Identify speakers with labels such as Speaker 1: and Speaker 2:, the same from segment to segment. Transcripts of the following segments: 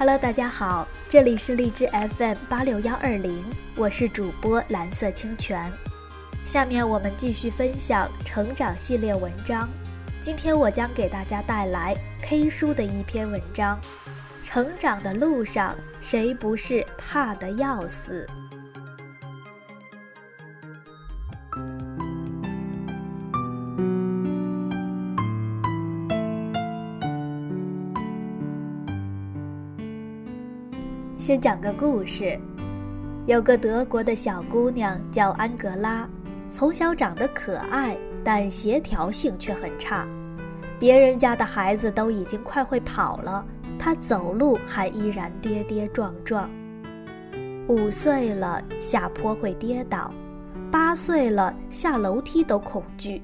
Speaker 1: Hello，大家好，这里是荔枝 FM 八六幺二零，我是主播蓝色清泉。下面我们继续分享成长系列文章。今天我将给大家带来 K 书的一篇文章：成长的路上，谁不是怕得要死？先讲个故事，有个德国的小姑娘叫安格拉，从小长得可爱，但协调性却很差。别人家的孩子都已经快会跑了，她走路还依然跌跌撞撞。五岁了，下坡会跌倒；八岁了，下楼梯都恐惧；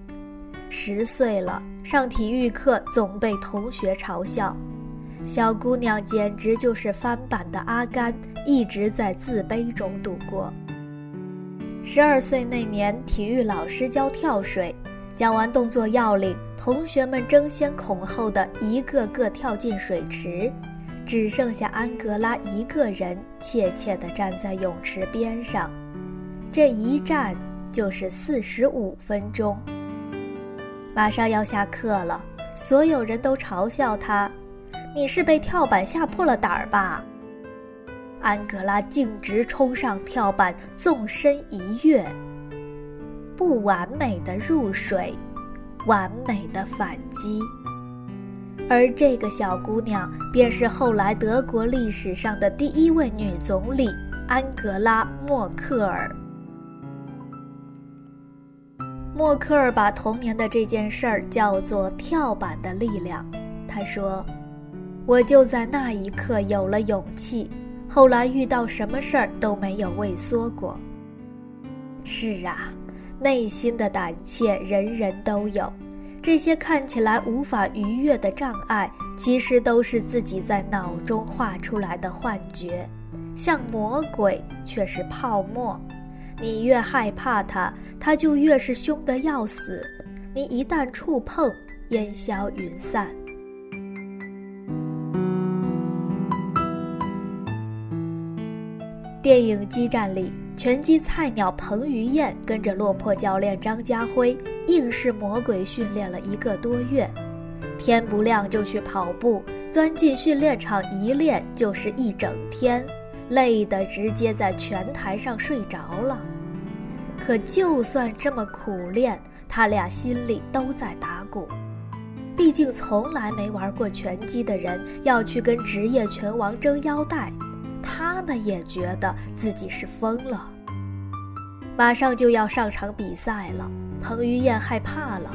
Speaker 1: 十岁了，上体育课总被同学嘲笑。小姑娘简直就是翻版的阿甘，一直在自卑中度过。十二岁那年，体育老师教跳水，讲完动作要领，同学们争先恐后的一个个跳进水池，只剩下安格拉一个人怯怯地站在泳池边上。这一站就是四十五分钟。马上要下课了，所有人都嘲笑她。你是被跳板吓破了胆儿吧？安格拉径直冲上跳板，纵身一跃。不完美的入水，完美的反击。而这个小姑娘，便是后来德国历史上的第一位女总理安格拉·默克尔。默克尔把童年的这件事儿叫做“跳板的力量”。她说。我就在那一刻有了勇气，后来遇到什么事儿都没有畏缩过。是啊，内心的胆怯人人都有，这些看起来无法逾越的障碍，其实都是自己在脑中画出来的幻觉，像魔鬼却是泡沫。你越害怕它，它就越是凶得要死。你一旦触碰，烟消云散。电影《激战》里，拳击菜鸟彭于晏跟着落魄教练张家辉，硬是魔鬼训练了一个多月，天不亮就去跑步，钻进训练场一练就是一整天，累得直接在拳台上睡着了。可就算这么苦练，他俩心里都在打鼓，毕竟从来没玩过拳击的人要去跟职业拳王争腰带。他们也觉得自己是疯了。马上就要上场比赛了，彭于晏害怕了。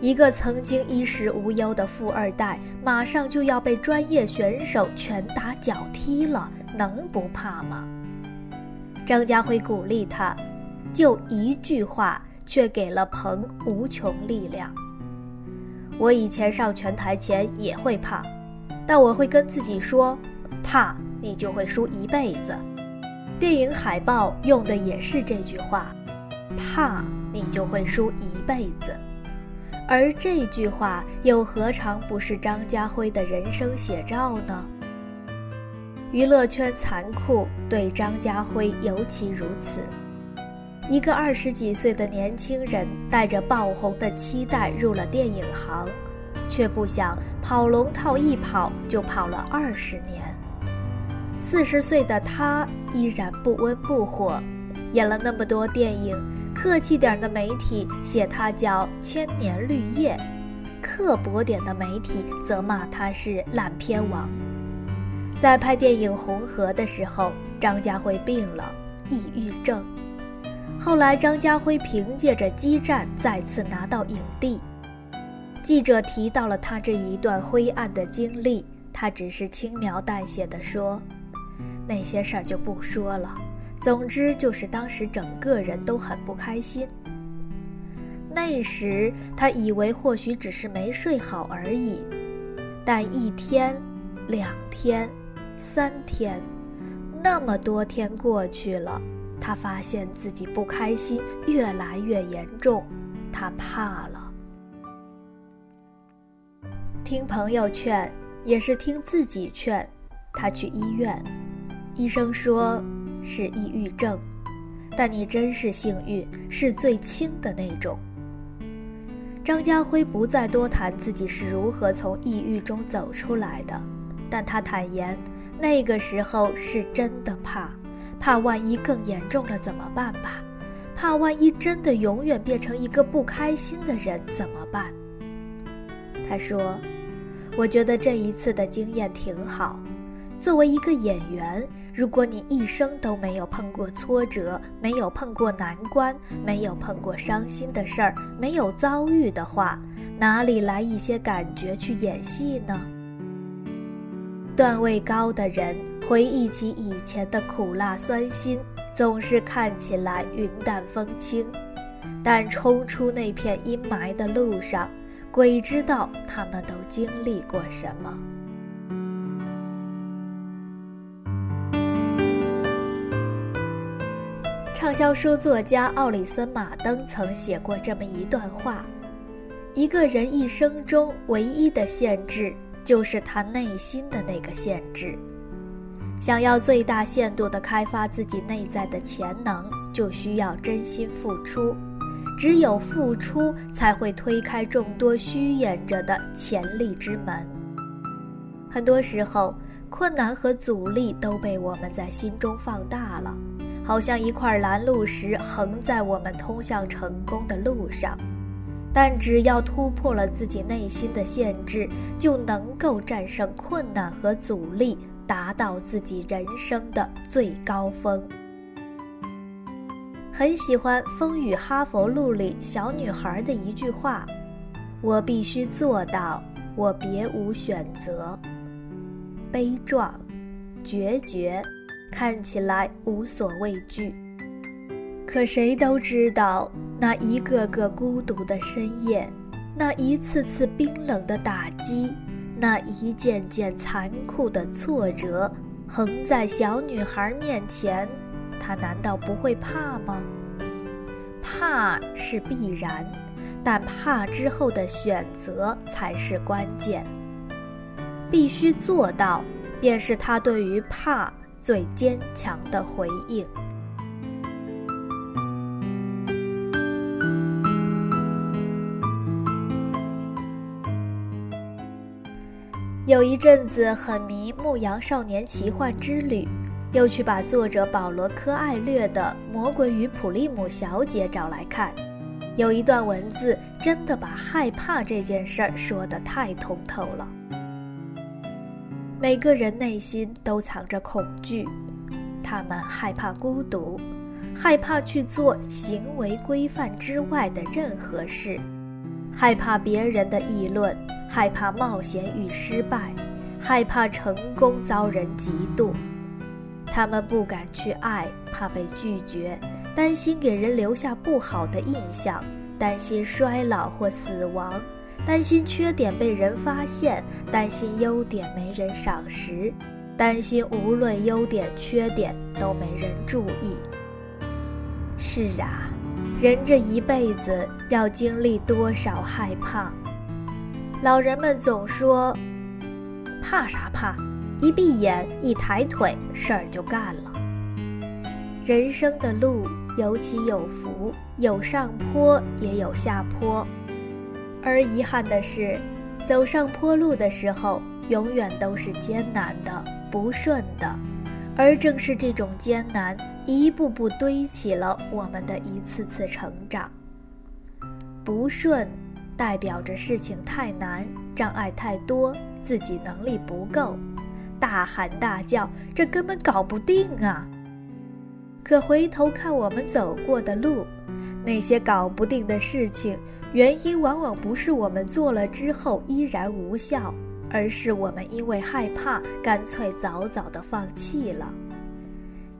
Speaker 1: 一个曾经衣食无忧的富二代，马上就要被专业选手拳打脚踢了，能不怕吗？张家辉鼓励他，就一句话，却给了彭无穷力量。我以前上拳台前也会怕，但我会跟自己说，怕。你就会输一辈子。电影海报用的也是这句话：“怕你就会输一辈子。”而这句话又何尝不是张家辉的人生写照呢？娱乐圈残酷，对张家辉尤其如此。一个二十几岁的年轻人，带着爆红的期待入了电影行，却不想跑龙套一跑就跑了二十年。四十岁的他依然不温不火，演了那么多电影，客气点的媒体写他叫千年绿叶，刻薄点的媒体则骂他是烂片王。在拍电影《红河》的时候，张家辉病了，抑郁症。后来张家辉凭借着《激战》再次拿到影帝。记者提到了他这一段灰暗的经历，他只是轻描淡写的说。那些事儿就不说了，总之就是当时整个人都很不开心。那时他以为或许只是没睡好而已，但一天、两天、三天，那么多天过去了，他发现自己不开心越来越严重，他怕了。听朋友劝，也是听自己劝。他去医院，医生说是抑郁症，但你真是幸运，是最轻的那种。张家辉不再多谈自己是如何从抑郁中走出来的，但他坦言，那个时候是真的怕，怕万一更严重了怎么办吧？怕万一真的永远变成一个不开心的人怎么办？他说：“我觉得这一次的经验挺好。作为一个演员，如果你一生都没有碰过挫折，没有碰过难关，没有碰过伤心的事儿，没有遭遇的话，哪里来一些感觉去演戏呢？”段位高的人回忆起以前的苦辣酸辛，总是看起来云淡风轻，但冲出那片阴霾的路上。鬼知道他们都经历过什么。畅销书作家奥里森·马登曾写过这么一段话：一个人一生中唯一的限制，就是他内心的那个限制。想要最大限度地开发自己内在的潜能，就需要真心付出。只有付出，才会推开众多虚掩着的潜力之门。很多时候，困难和阻力都被我们在心中放大了，好像一块拦路石横在我们通向成功的路上。但只要突破了自己内心的限制，就能够战胜困难和阻力，达到自己人生的最高峰。很喜欢《风雨哈佛路》里小女孩的一句话：“我必须做到，我别无选择。”悲壮、决绝，看起来无所畏惧。可谁都知道，那一个个孤独的深夜，那一次次冰冷的打击，那一件件残酷的挫折，横在小女孩面前。她难道不会怕吗？怕是必然，但怕之后的选择才是关键。必须做到，便是他对于怕最坚强的回应。有一阵子很迷《牧羊少年奇幻之旅》。又去把作者保罗·科艾略的《魔鬼与普利姆小姐》找来看，有一段文字真的把害怕这件事儿说得太通透了。每个人内心都藏着恐惧，他们害怕孤独，害怕去做行为规范之外的任何事，害怕别人的议论，害怕冒险与失败，害怕成功遭人嫉妒。他们不敢去爱，怕被拒绝，担心给人留下不好的印象，担心衰老或死亡，担心缺点被人发现，担心优点没人赏识，担心无论优点缺点都没人注意。是啊，人这一辈子要经历多少害怕？老人们总说：“怕啥怕？”一闭眼，一抬腿，事儿就干了。人生的路有起有伏，有上坡也有下坡，而遗憾的是，走上坡路的时候，永远都是艰难的、不顺的。而正是这种艰难，一步步堆起了我们的一次次成长。不顺，代表着事情太难，障碍太多，自己能力不够。大喊大叫，这根本搞不定啊！可回头看我们走过的路，那些搞不定的事情，原因往往不是我们做了之后依然无效，而是我们因为害怕，干脆早早的放弃了。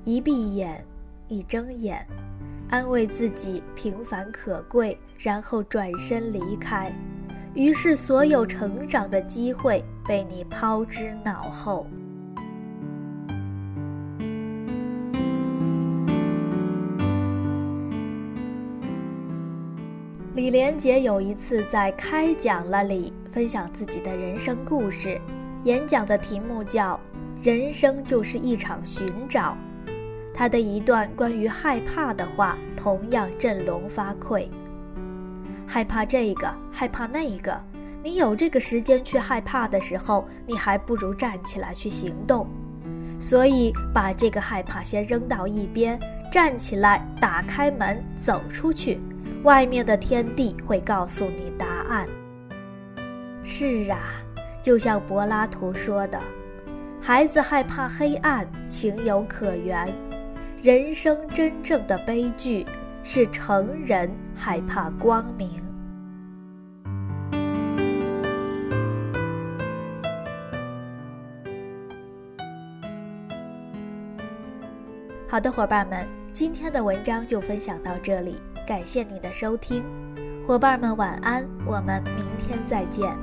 Speaker 1: 一闭眼，一睁眼，安慰自己平凡可贵，然后转身离开。于是，所有成长的机会被你抛之脑后。李连杰有一次在开讲了里分享自己的人生故事，演讲的题目叫《人生就是一场寻找。他的一段关于害怕的话，同样振聋发聩。害怕这个，害怕那个。你有这个时间去害怕的时候，你还不如站起来去行动。所以，把这个害怕先扔到一边，站起来，打开门，走出去。外面的天地会告诉你答案。是啊，就像柏拉图说的：“孩子害怕黑暗，情有可原。”人生真正的悲剧是成人害怕光明。好的，伙伴们，今天的文章就分享到这里，感谢你的收听，伙伴们晚安，我们明天再见。